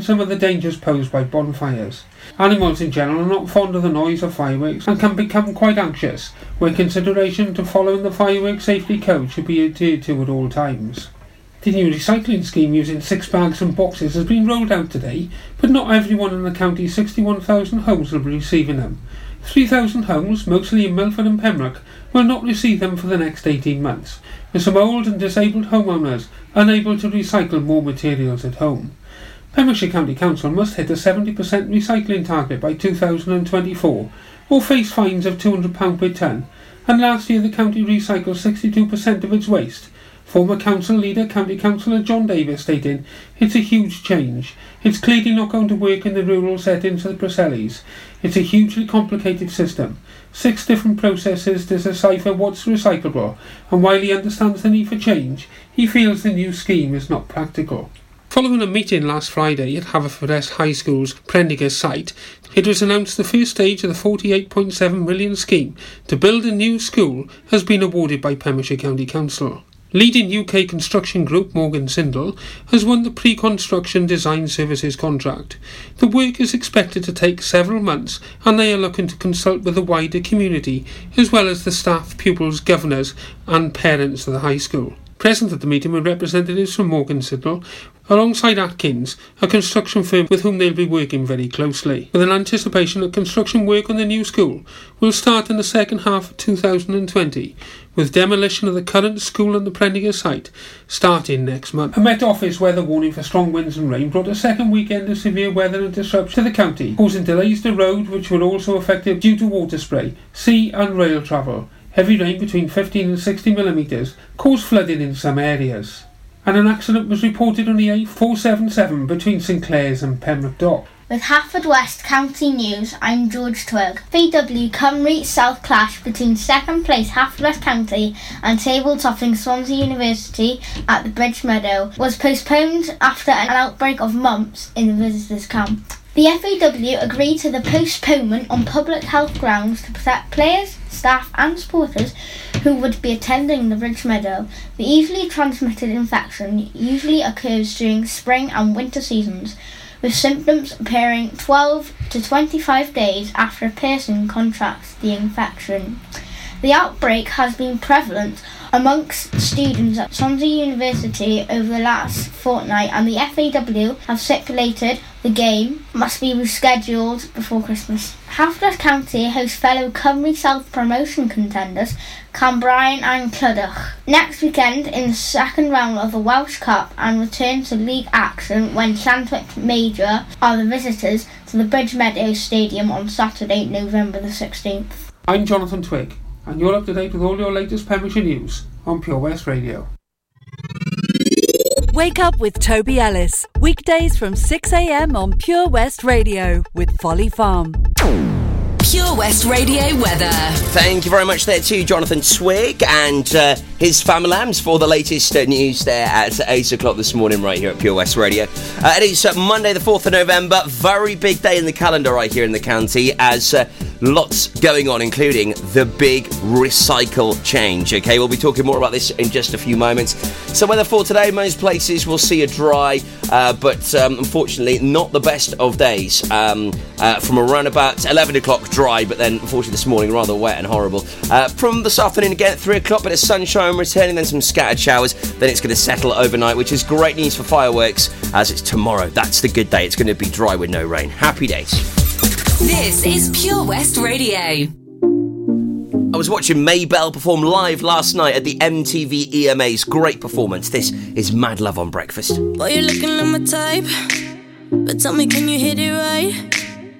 explain some of the dangers posed by bonfires. Animals in general are not fond of the noise of fireworks and can become quite anxious, where consideration to following the fireworks safety code should be adhered to at all times. The new recycling scheme using six bags and boxes has been rolled out today, but not everyone in the county's 61,000 homes will be receiving them. 3,000 homes, mostly in Milford and Pembroke, will not receive them for the next 18 months, with some old and disabled homeowners unable to recycle more materials at home. Pembrokeshire County Council must hit a 70% recycling target by 2024 or face fines of £200 per tonne, and last year the county recycled 62% of its waste. Former council leader, County Councillor John Davis, stating, It's a huge change. It's clearly not going to work in the rural settings of the Preselis. It's a hugely complicated system. Six different processes to decipher what's recyclable, and while he understands the need for change, he feels the new scheme is not practical. Following a meeting last Friday at Haverfordwest High School's Prendergast site, it was announced the first stage of the £48.7 million scheme to build a new school has been awarded by Pembrokeshire County Council. Leading UK construction group Morgan Sindall has won the pre-construction design services contract. The work is expected to take several months and they are looking to consult with the wider community as well as the staff, pupils, governors and parents of the high school. Present at the meeting were representatives from Morgan Sindall, alongside Atkins, a construction firm with whom they'll be working very closely, with an anticipation that construction work on the new school will start in the second half of 2020, with demolition of the current school and the Prendergast site starting next month. A Met Office weather warning for strong winds and rain brought a second weekend of severe weather and disruption to the county, causing delays to roads which were also affected due to water spray, sea and rail travel. Heavy rain between 15 and 60 millimetres caused flooding in some areas. And an accident was reported on the A477 between St Clears and Pembroke Dock. With Haverfordwest County News, I'm George Twig. VW Cymru South clash between second place Haverfordwest County and table topping Swansea University at the Bridge Meadow was postponed after an outbreak of mumps in the visitors' camp. The FAW agreed to the postponement on public health grounds to protect players, staff, and supporters who would be attending the Bridge Meadow. The easily transmitted infection usually occurs during spring and winter seasons, with symptoms appearing 12 to 25 days after a person contracts the infection. The outbreak has been prevalent amongst students at Swansea University over the last fortnight, and the FAW have stipulated the game must be rescheduled before Christmas. Haverfordwest County hosts fellow Cymru South promotion contenders Cambrian and Clydach next weekend in the second round of the Welsh Cup and return to league action when Llantwit Major are the visitors to the Bridge Meadows Stadium on Saturday, November the 16th. I'm Jonathan Twig, and you're up to date with all your latest Pembrokeshire news on Pure West Radio. Wake up with Toby Ellis. Weekdays from 6am on Pure West Radio with Folly Farm. Pure West Radio weather. Thank you very much there to Jonathan Twig and uh, his family lambs for the latest uh, news there at 8 o'clock this morning right here at Pure West Radio. Uh, it is uh, Monday the 4th of November, very big day in the calendar right here in the county as uh, lots going on including the big recycle change. Okay, we'll be talking more about this in just a few moments. So weather for today, most places will see a dry uh, but um, unfortunately not the best of days. Um, from around about 11 o'clock dry, but then unfortunately this morning rather wet and horrible. Uh, from this afternoon again at 3 o'clock, bit of sunshine returning, then some scattered showers. Then it's going to settle overnight, which is great news for fireworks as it's tomorrow. That's the good day. It's going to be dry with no rain. Happy days. This is Pure West Radio. I was watching Mabel perform live last night at the MTV EMAs. Great performance. This is Mad Love on Breakfast. Boy, you're looking like my type. But tell me, can you hit it right?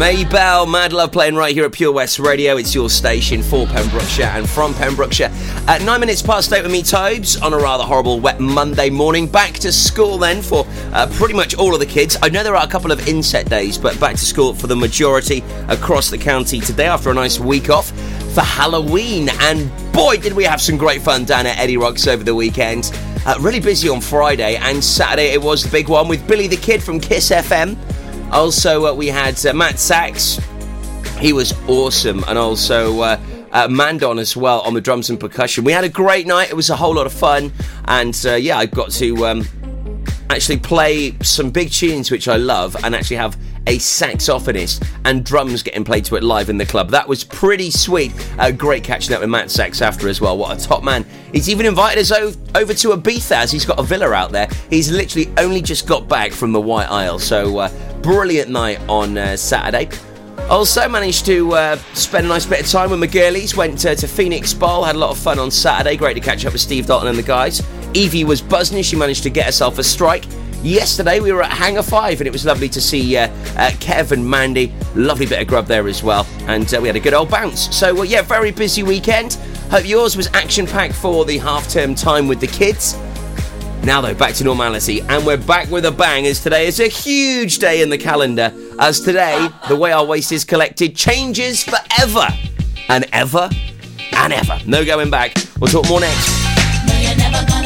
Mabel, Mad Love playing right here at Pure West Radio. It's your station for Pembrokeshire and from Pembrokeshire. At nine minutes past eight with me, Tobes, on a rather horrible wet Monday morning. Back to school then for uh, pretty much all of the kids. I know there are a couple of inset days, but back to school for the majority across the county today after a nice week off for Halloween. And boy, did we have some great fun down at Eddie Rocks over the weekend. Uh, really busy on Friday and Saturday. It was the big one with Billy the Kid from Kiss FM. Also, uh, we had uh, Matt Sachs. He was awesome. And also uh, uh, Mandon as well on the drums and percussion. We had a great night. It was a whole lot of fun. And uh, yeah, I got to um, actually play some big tunes which I love and actually have a saxophonist and drums getting played to it live in the club. That was pretty sweet. Uh, great catching up with Matt Sachs after as well. What a top man. He's even invited us o- over to Ibiza as he's got a villa out there. He's literally only just got back from the White Isle. So, uh, brilliant night on uh, Saturday. Also managed to uh, spend a nice bit of time with McGurleys. Went uh, to Phoenix Bowl, had a lot of fun on Saturday. Great to catch up with Steve Dalton and the guys. Evie was buzzing. She managed to get herself a strike. Yesterday we were at Hangar 5 and it was lovely to see uh, uh, Mandy. Lovely bit of grub there as well. And uh, we had a good old bounce. So, yeah, very busy weekend. Hope yours was action packed for the half term time with the kids. Now, though, back to normality, and we're back with a bang as today is a huge day in the calendar. As today, the way our waste is collected changes forever and ever and ever. No going back. We'll talk more next. No,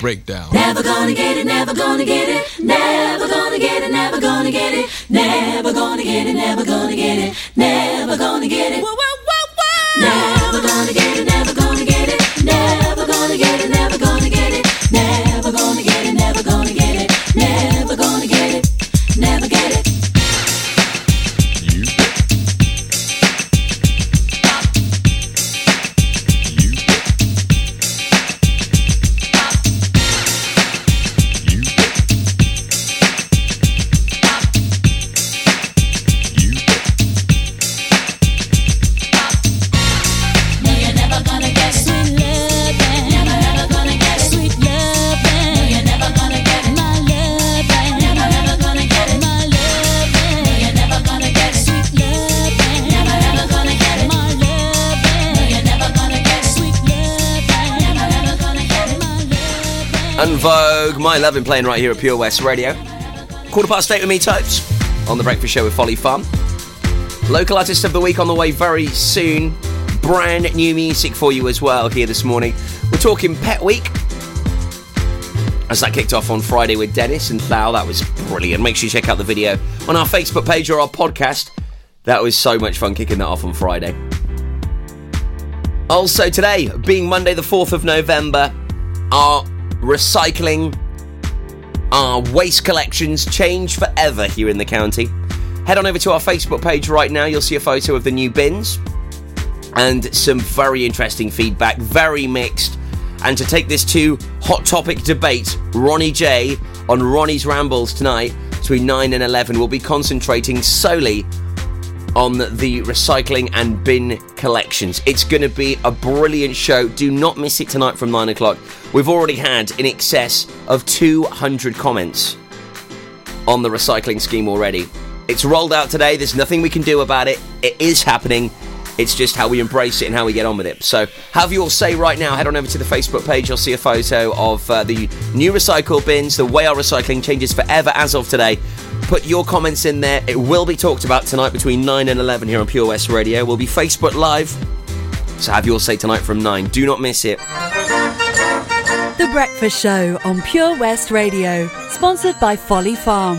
breakdown. Never gonna get it, never gonna get it, never gonna get it, never gonna get it, never gonna get it, never gonna get it, never gonna get it. Whoa, whoa, whoa, whoa. Vogue, My Lovin' playing right here at Pure West Radio. Quarter past eight with me, Tobes, on the Breakfast Show with Folly Farm. Local Artist of the Week on the way very soon. Brand new music for you as well here this morning. We're talking Pet Week. As that kicked off on Friday with Dennis and Thal, that was brilliant. Make sure you check out the video on our Facebook page or our podcast. That was so much fun kicking that off on Friday. Also, today, being Monday, the 4th of November, our recycling, our waste collections change forever here in the county. Head on over to our Facebook page right now, you'll see a photo of the new bins and some very interesting feedback, very mixed. And to take this to hot topic debate, Ronnie J on Ronnie's Rambles tonight between 9 and 11 will be concentrating solely on the recycling and bin collections. It's going to be a brilliant show. Do not miss it tonight from 9 o'clock. We've already had in excess of 200 comments on the recycling scheme already. It's rolled out today. There's nothing we can do about it. It is happening. It's just how we embrace it and how we get on with it. So, have your say right now. Head on over to the Facebook page. You'll see a photo of uh, the new recycle bins, the way our recycling changes forever as of today. Put your comments in there. It will be talked about tonight between 9 and 11 here on Pure West Radio. We'll be Facebook Live. So, have your say tonight from 9. Do not miss it. The Breakfast Show on Pure West Radio, sponsored by Folly Farm.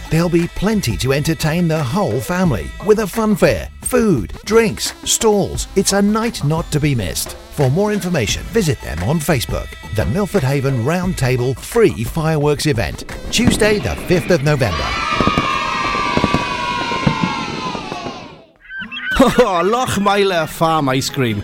There'll be plenty to entertain the whole family with a fun fair, food, drinks, stalls. It's a night not to be missed. For more information, visit them on Facebook. The Milford Haven Roundtable Free Fireworks Event, Tuesday, the 5th of November. Oh, Lochmeyler Farm Ice Cream.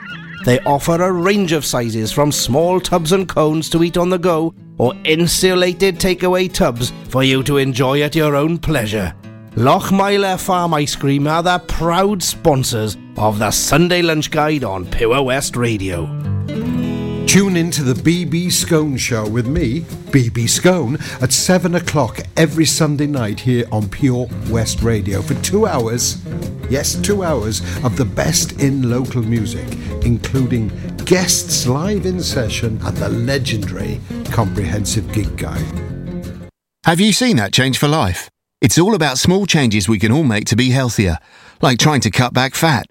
They offer a range of sizes from small tubs and cones to eat on the go or insulated takeaway tubs for you to enjoy at your own pleasure. Lochmeyler Farm Ice Cream are the proud sponsors of the Sunday Lunch Guide on Pure West Radio. Tune in to the BB Scone Show with me, BB Scone, at 7 o'clock every Sunday night here on Pure West Radio for two hours. Yes, two hours of the best in local music, including guests live in session and the legendary comprehensive gig guide. Have you seen that change for life? It's all about small changes we can all make to be healthier, like trying to cut back fat.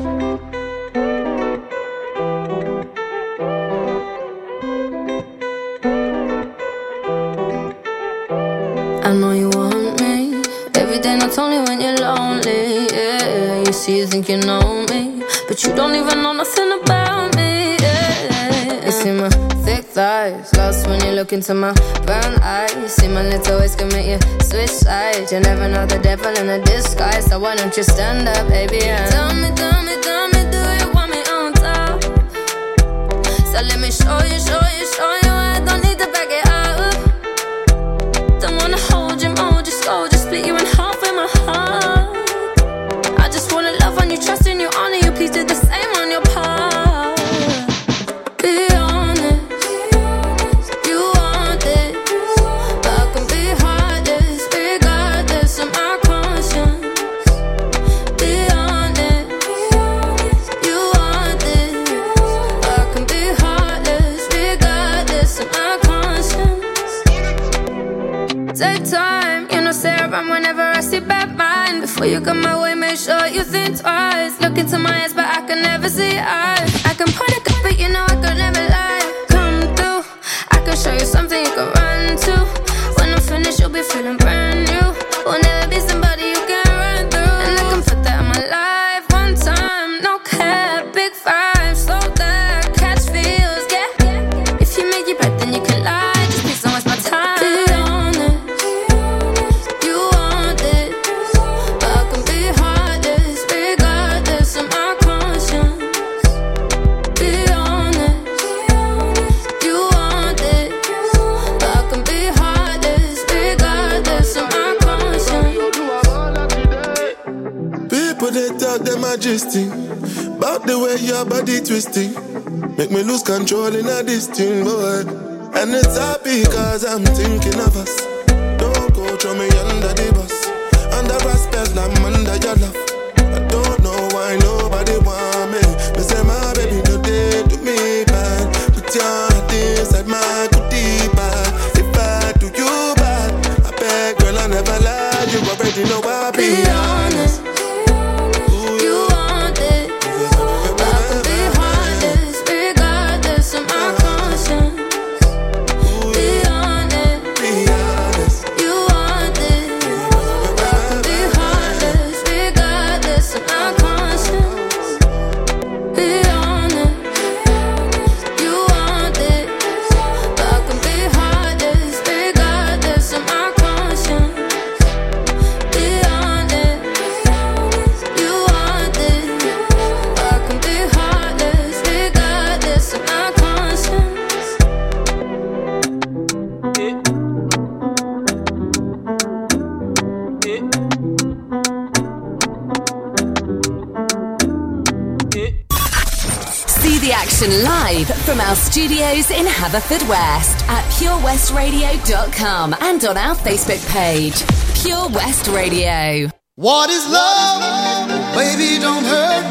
You think you know me, but you don't even know nothing about me. Yeah, you see my thick thighs, lost when you look into my brown eyes. You See my little ways can make you switch sides. You never know the devil in a disguise, so why don't you stand up, baby? And tell me, tell me, tell me, do you want me on top? So let me show you, show you, show you. The same on your part. Be honest, you want this, I can be heartless, regardless of my conscience. Be honest, you want this, I can be heartless, regardless of my conscience. Take time, Before you come my way, make sure you think twice. Look into my eyes, but I can never see eyes. Make me lose control a this thing, boy. And it's happy cause I'm thinking of us studios in Haverfordwest at purewestradio.com and on our Facebook page, Pure West Radio. What is love? Baby, don't hurt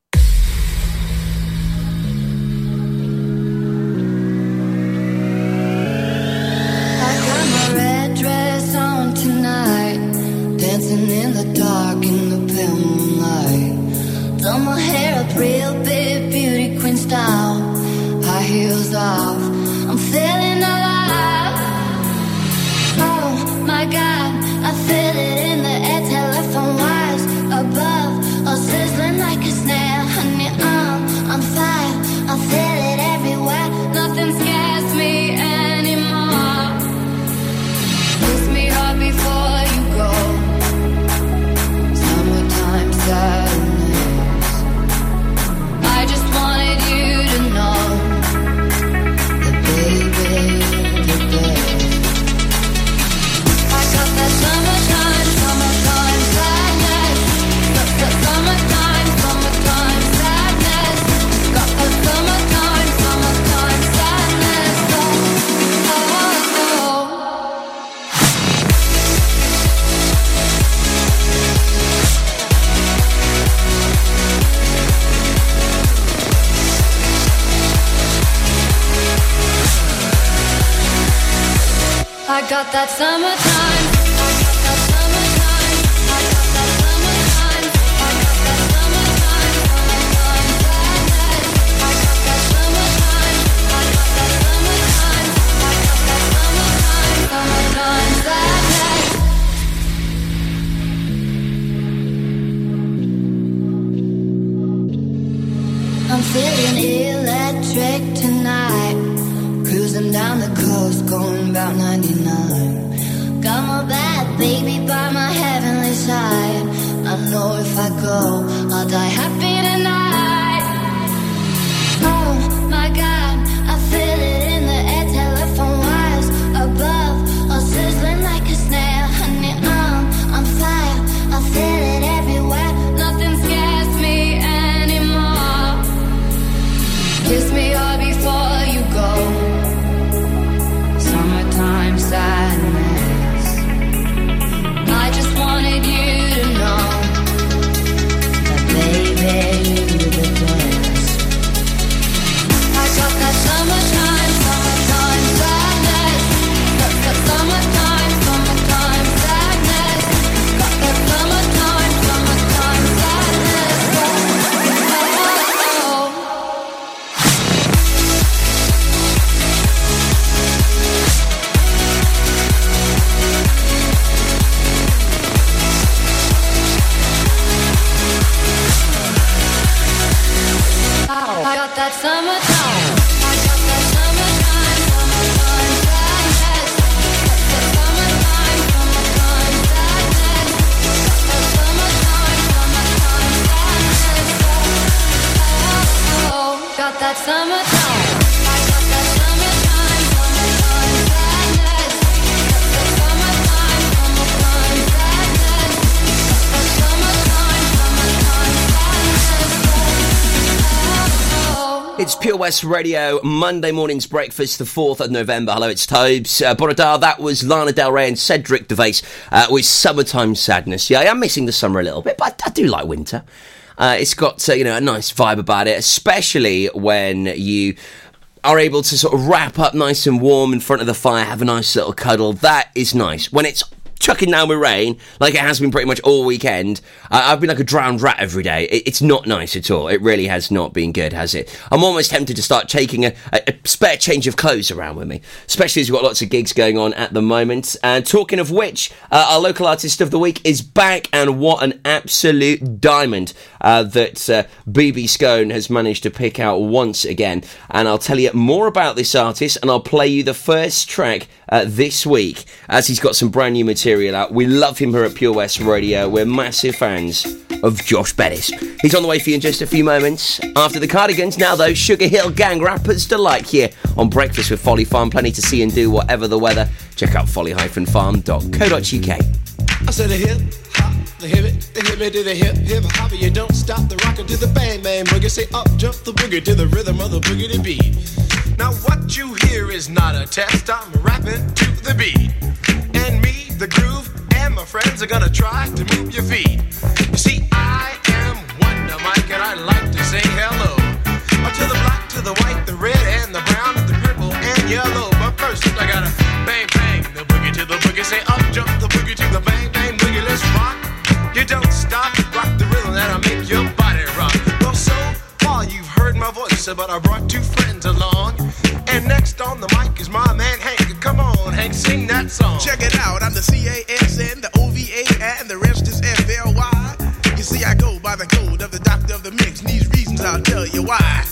That summertime. That summertime. It's Pure West Radio, Monday morning's breakfast, the 4th of November. Hello, it's Tobes. Uh, that was Lana Del Rey and Cedric Gervais uh, with Summertime Sadness. Yeah, I am missing the summer a little bit, but I, I do like winter. Uh, it's got, uh, you know, a nice vibe about it, especially when you are able to sort of wrap up nice and warm in front of the fire, have a nice little cuddle. That is nice. When it's chucking down with rain, like it has been pretty much all weekend, uh, I've been like a drowned rat every day. It, it's not nice at all. It really has not been good, has it? I'm almost tempted to start taking a, a, a spare change of clothes around with me, especially as we've got lots of gigs going on at the moment. And talking of which, uh, our local artist of the week is back, and what an absolute diamond uh, that uh, BB Scone has managed to pick out once again. And I'll tell you more about this artist, and I'll play you the first track uh, this week as he's got some brand new material out. We love him here at Pure West Radio. We're massive fans of Josh Bettis. He's on the way for you in just a few moments. After the Cardigans, now though, Sugar Hill Gang Rappers Delight here on Breakfast with Folly Farm. Plenty to see and do whatever the weather. Check out folly-farm.co.uk. I said the hip hop, the hip it, the hip it to the hip hip hop. You don't stop the rocker to the bang bang boogie. Say up jump the boogie to the rhythm of the boogie to beat. Now what you hear is not a test. I'm rapping to the beat. The groove, and my friends are gonna try to move your feet. You see, I am Wonder Mike, and I like to say hello. Uh, To the black, to the white, the red, and the brown, and the purple, and yellow. But first, I gotta bang, bang, the boogie to the boogie. Say up, jump the boogie to the bang, bang, boogie. Let's rock. You don't stop, rock the rhythm that'll make your body rock. Well, so far you've heard my voice, but I brought two friends along. And next on the mic is my man Hank. Come sing that song. Check it out, I'm the CASN, the OVA, and the rest is FLY. You see, I go by the code of the doctor of the mix, and these reasons I'll tell you why.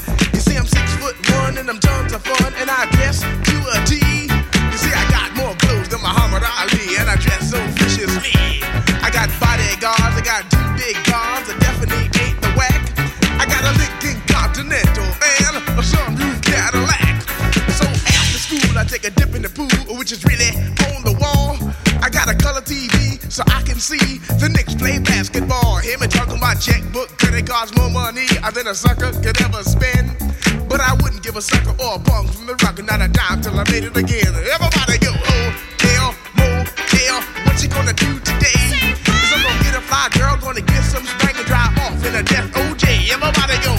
Checkbook, credit cards, more money than a sucker could ever spend. But I wouldn't give a sucker or a punk from the rock, not a dime till I made it again. Everybody go, oh, hotel, motel, what you gonna do today? Cause I'm gonna get a fly girl, gonna get some spank and drive off in a death OJ. Everybody go,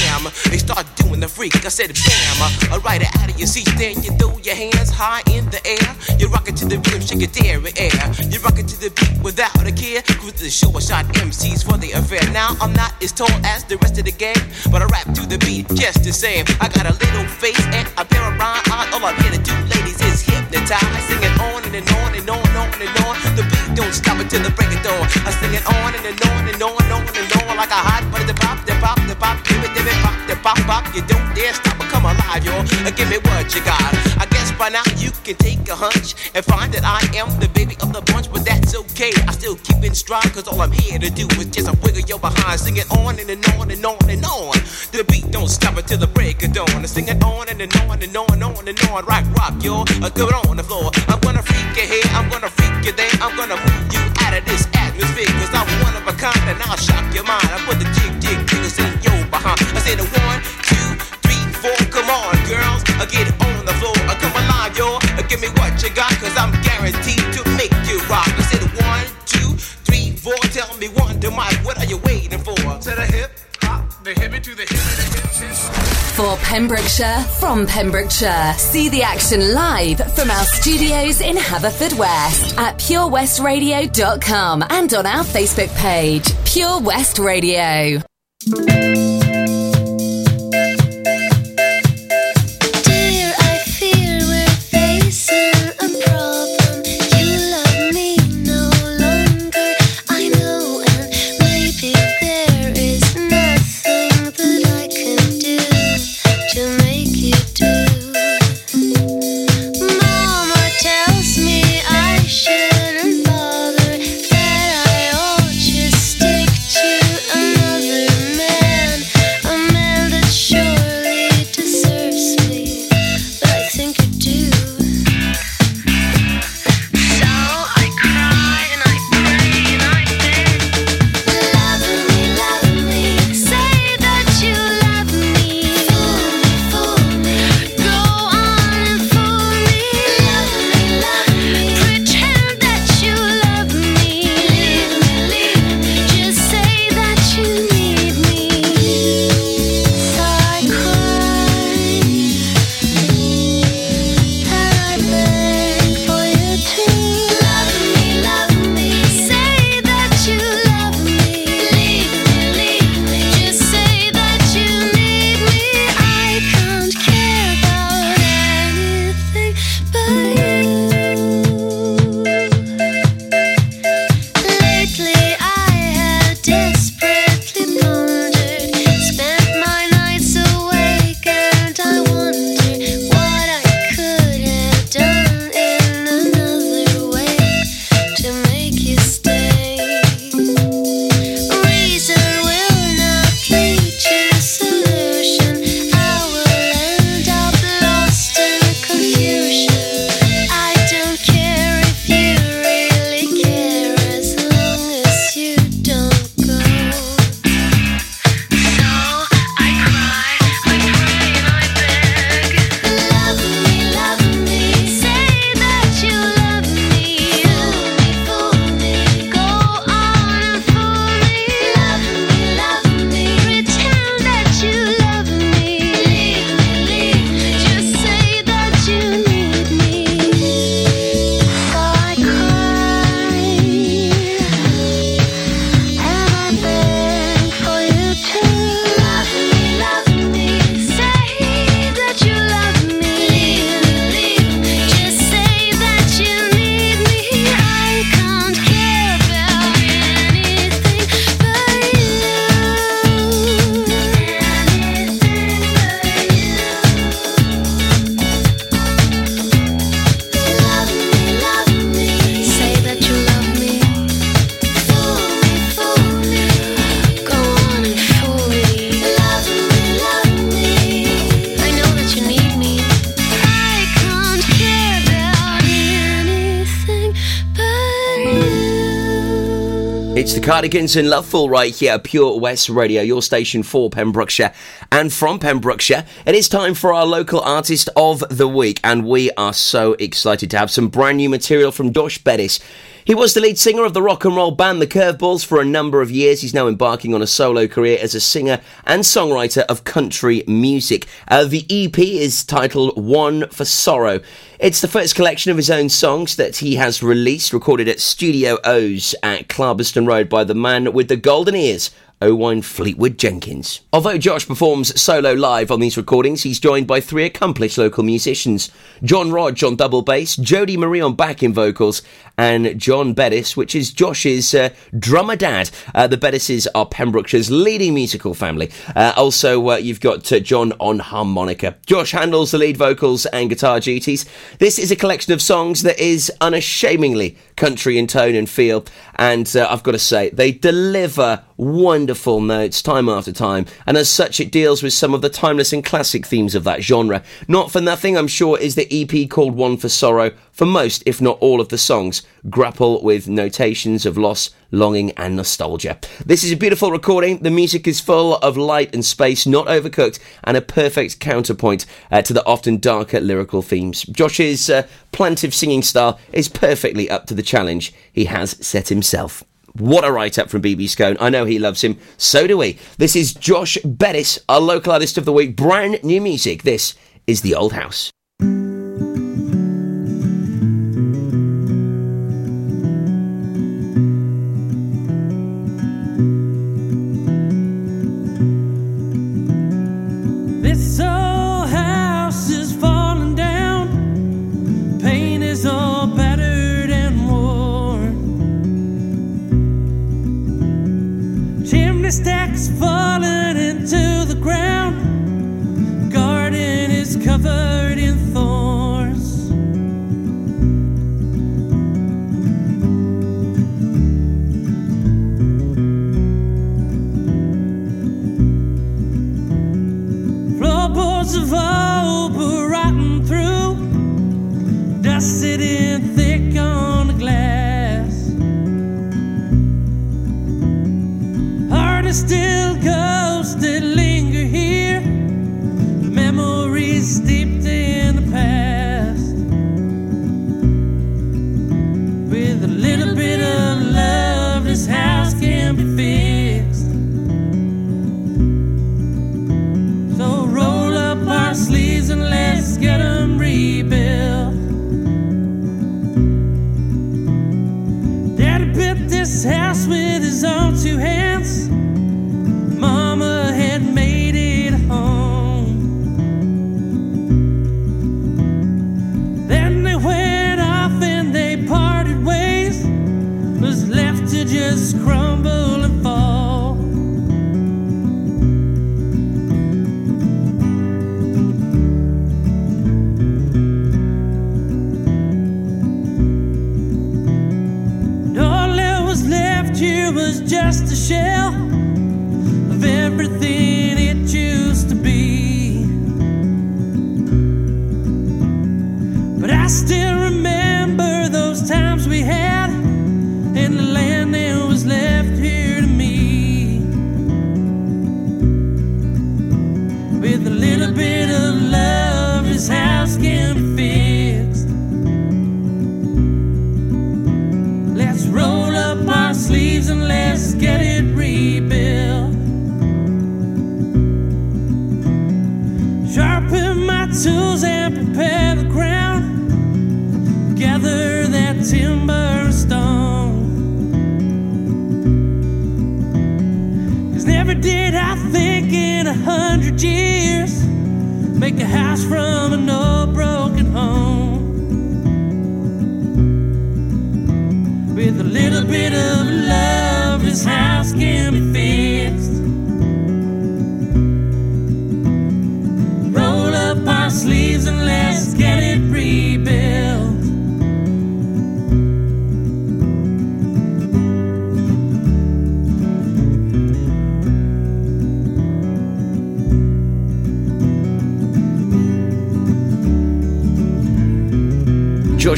doing the freak. I said bam, uh, right out of your seat. Then you throw your hands high in the air. You rock it to the rhythm, shake your dairy air. You rock it to the beat without a care. Cruise the show, I shot MCs for the affair. Now I'm not as tall as the rest of the gang, but I rap to the beat just the same. I got a little face and a pair of rhyme eyes. All I'm here to do, ladies, is hypnotize. Singing on and, and on and on and on and on. The beat don't stop until the break of dawn. I sing it on and, and come alive, yo. Uh, Give me what you got. I guess by now you can take a hunch and find that I am the baby of the bunch, but that's okay. I still keep in stride, cause all I'm here to do is just a wiggle your behind. Sing it on and, and on and on and on. The beat don't stop until the break of dawn. I sing it on and, and on and on and on and on. Rock, rock, yo. Uh, Go on the floor. I'm gonna freak you here, I'm gonna freak you there. I'm gonna move you out of this atmosphere, cause I'm one of a kind and I'll shock your mind. I put the get on the floor. I come alive, yo. Uh, Give me what you got, cause I'm guaranteed to make you rock. I said one, two, three, four. Tell me one, to Mike, what are you waiting for? To the hip, hop, the hippie to the the hip, hip. For Pembrokeshire, from Pembrokeshire. See the action live from our studios in Haverfordwest at purewestradio.com and on our Facebook page, Pure West Radio. And Loveful right here Pure West Radio, your station for Pembrokeshire. And from Pembrokeshire, it is time for our local artist of the week. And we are so excited to have some brand new material from Josh Bettis. He was the lead singer of the rock and roll band The Curveballs for a number of years. He's now embarking on a solo career as a singer and songwriter of country music. Uh, the EP is titled One for Sorrow. It's the first collection of his own songs that he has released, recorded at Studio O's at Clarbeston Road by the man with the golden ears. Owain Fleetwood Jenkins. Although Josh performs solo live on these recordings, he's joined by three accomplished local musicians John Rodge on double bass, Jody Marie on backing vocals, and John Bettis, which is Josh's uh, drummer dad. Uh, the Bettises are Pembrokeshire's leading musical family. Uh, also, uh, you've got uh, John on harmonica. Josh handles the lead vocals and guitar duties. This is a collection of songs that is unashamedly country in tone and feel, and uh, I've got to say, they deliver wonderful notes time after time, and as such, it deals with some of the timeless and classic themes of that genre. Not for nothing, I'm sure, is the EP called One for Sorrow. For most, if not all, of the songs grapple with notations of loss, longing, and nostalgia. This is a beautiful recording. The music is full of light and space, not overcooked, and a perfect counterpoint uh, to the often darker lyrical themes. Josh's uh, plaintive singing style is perfectly up to the challenge he has set himself. What a write up from BB Scone. I know he loves him. So do we. This is Josh Bettis, our local artist of the week. Brand new music. This is The Old House. Love, this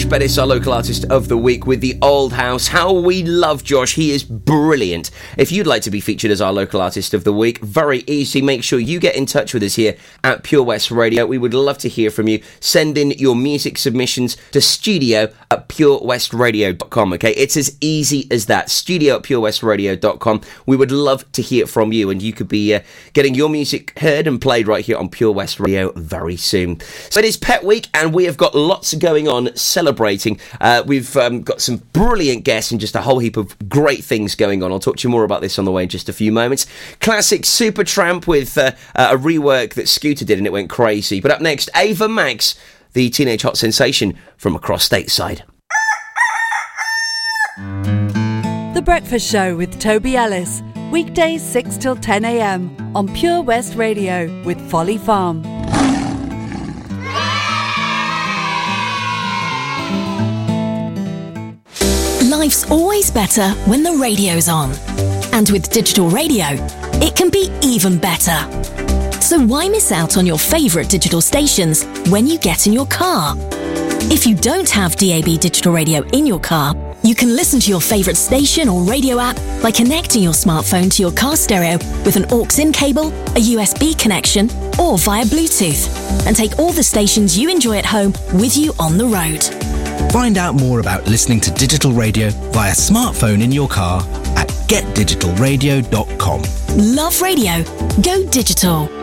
Josh Bettis, our local artist of the week, with the Old House. How we love Josh. He is brilliant. If you'd like to be featured as our local artist of the week, very easy. Make sure you get in touch with us here at Pure West Radio. We would love to hear from you. Send in your music submissions to studio at purewestradio.com. Okay, it's as easy as that. Studio at purewestradio.com. We would love to hear from you, and you could be uh, getting your music heard and played right here on Pure West Radio very soon. So it is Pet Week, and we have got lots going on celebrating. Uh, we've um, got some brilliant guests and just a whole heap of great things going on. I'll talk to you more about this on the way in just a few moments. Classic Supertramp with uh, a rework that Scooter did, and it went crazy. But up next, Ava Max, the teenage hot sensation from across stateside. The Breakfast Show with Toby Ellis. Weekdays 6 till 10 a.m. on Pure West Radio with Folly Farm. Life's always better when the radio's on. And with digital radio, it can be even better. So why miss out on your favourite digital stations when you get in your car? If you don't have DAB digital radio in your car, you can listen to your favourite station or radio app by connecting your smartphone to your car stereo with an aux in cable, a USB connection, or via Bluetooth, and take all the stations you enjoy at home with you on the road. Find out more about listening to digital radio via smartphone in your car at getdigitalradio.com. Love radio. Go digital.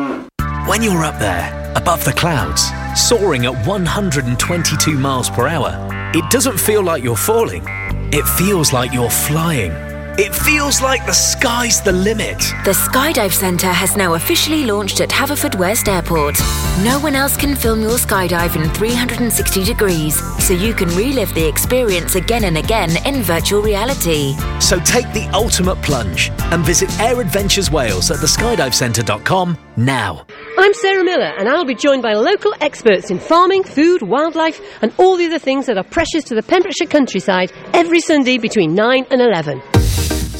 When you're up there, above the clouds, soaring at 122 miles per hour, it doesn't feel like you're falling. It feels like you're flying. It feels like the sky's the limit. The Skydive Centre has now officially launched at Haverfordwest Airport. No one else can film your skydive in 360 degrees, so you can relive the experience again and again in virtual reality. So take the ultimate plunge and visit Air Adventures Wales at theskydivecentre.com now. I'm Sarah Miller, and I'll be joined by local experts in farming, food, wildlife, and all the other things that are precious to the Pembrokeshire countryside every Sunday between 9 and 11.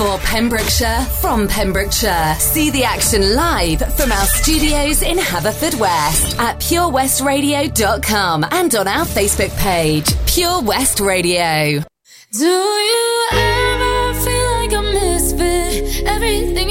For Pembrokeshire, from Pembrokeshire. See the action live from our studios in Haverfordwest at purewestradio.com and on our Facebook page, Pure West Radio. Do you ever feel like a misfit? Everything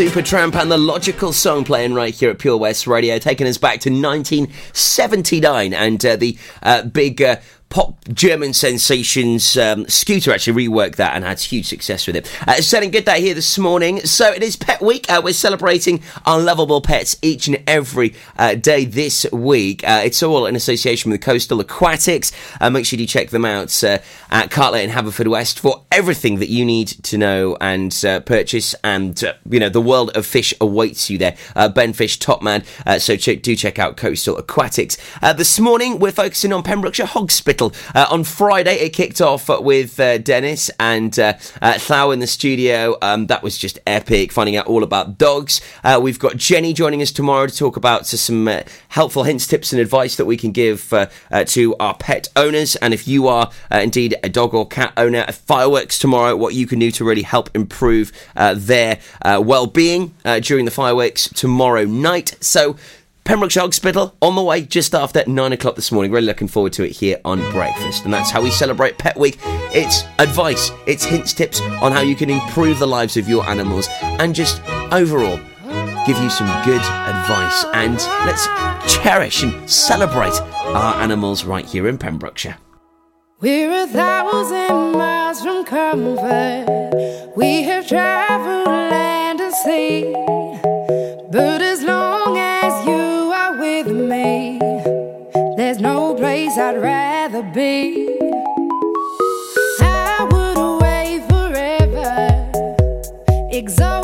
Supertramp and the Logical Song playing right here at Pure West Radio, taking us back to 1979 and uh, the uh, big uh, pop German sensations um, Scooter actually reworked that and had huge success with it. Uh, setting good day here this morning. So it is Pet Week. Uh, we're celebrating unlovable pets each and every uh, day this week. Uh, it's all in association with Coastal Aquatics. Uh, make sure you check them out uh, at Cartlett in Haverfordwest for everything that you need to know and purchase. And you know the world of fish awaits you there. Ben Fish, top man. So ch- do check out Coastal Aquatics. This morning we're focusing on Pembrokeshire Hospital. Uh, on Friday it kicked off with uh, Dennis and uh, uh, Thao in the studio. Um, that was just epic. Finding out all about dogs. Uh, we've got Jenny joining us tomorrow to talk about some uh, helpful hints, tips, and advice that we can give to our pet owners. And if you are indeed a dog or cat owner, fireworks tomorrow, what you can do to really help improve their well-being uh, during the fireworks tomorrow night. So. Pembrokeshire Hospital on the way just after nine o'clock this morning. Really looking forward to it here on Breakfast. And that's how we celebrate Pet Week. It's advice, it's hints, tips on how you can improve the lives of your animals and just overall give you some good advice. And let's cherish and celebrate our animals right here in Pembrokeshire. We're a thousand miles from comfort. We have traveled land and sea. Be. I would away forever, exalted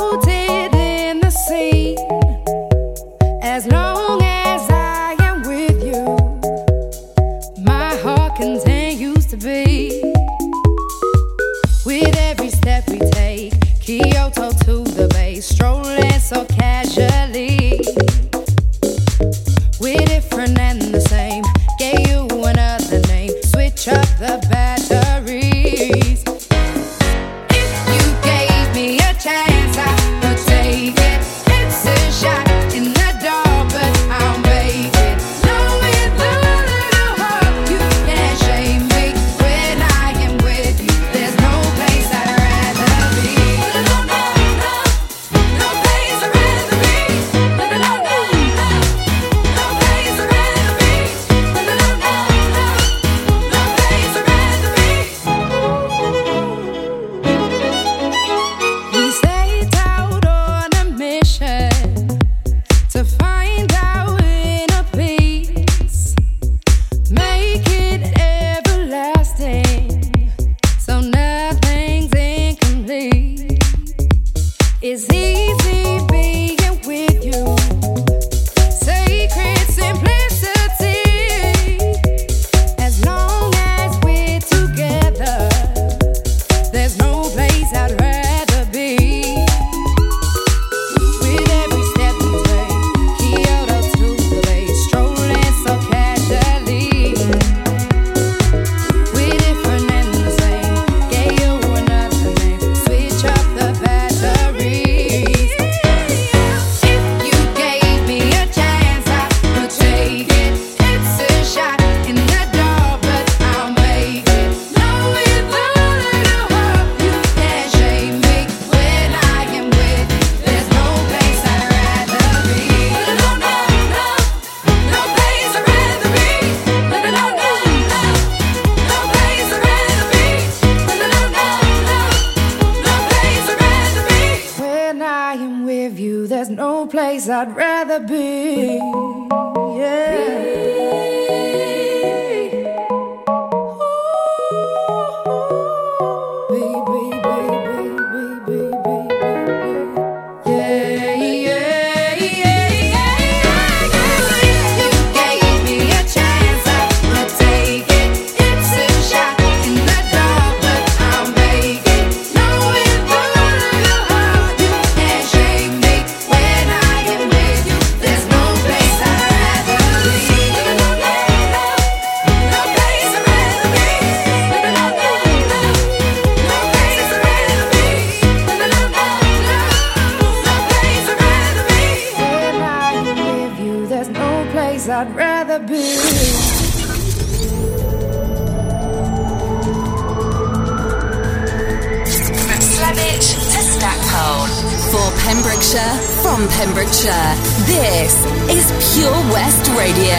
Pembrokeshire, from Pembrokeshire, this is Pure West Radio.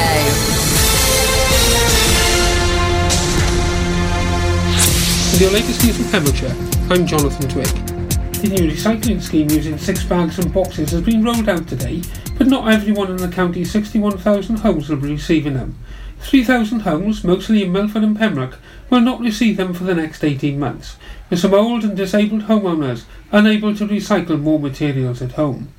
With your latest news from Pembrokeshire, I'm Jonathan Twig. The new recycling scheme using six bags and boxes has been rolled out today, but not everyone in the county's 61,000 homes will be receiving them. 3,000 homes, mostly in Milford and Pembroke, will not receive them for the next 18 months, with some old and disabled homeowners unable to recycle more materials at home.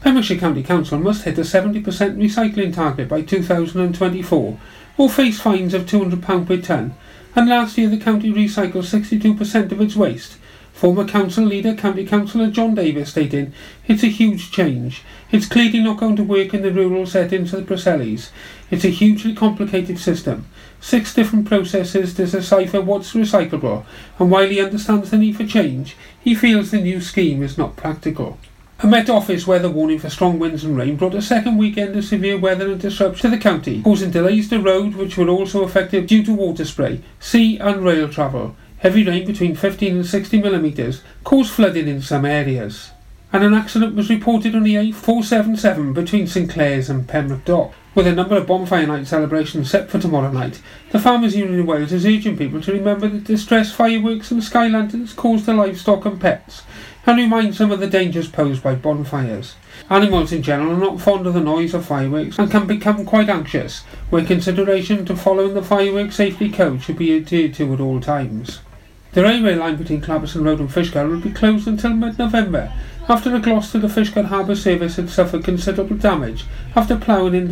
Pembrokeshire County Council must hit a 70% recycling target by 2024 or face fines of £200 per tonne, and last year the county recycled 62% of its waste. Former council leader, County Councillor John Davis, stating, It's a huge change. It's clearly not going to work in the rural settings of the Preselis. It's a hugely complicated system. Six different processes to decipher what's recyclable, and while he understands the need for change, he feels the new scheme is not practical. A Met Office weather warning for strong winds and rain brought a second weekend of severe weather and disruption to the county, causing delays to road which were also affected due to water spray, sea and rail travel. Heavy rain between 15 and 60 millimetres caused flooding in some areas. And an accident was reported on the A477 between St Clears and Pembroke Dock. With a number of bonfire night celebrations set for tomorrow night, the Farmers Union of Wales is urging people to remember that distress fireworks and sky lanterns cause to livestock and pets, and remind some of the dangers posed by bonfires. Animals in general are not fond of the noise of fireworks and can become quite anxious, where consideration to following the fireworks safety code should be adhered to at all times. The railway line between Clarbeston Road and Fishguard will be closed until mid-November, after the Gloucester to Fishguard Harbour service had suffered considerable damage after ploughing in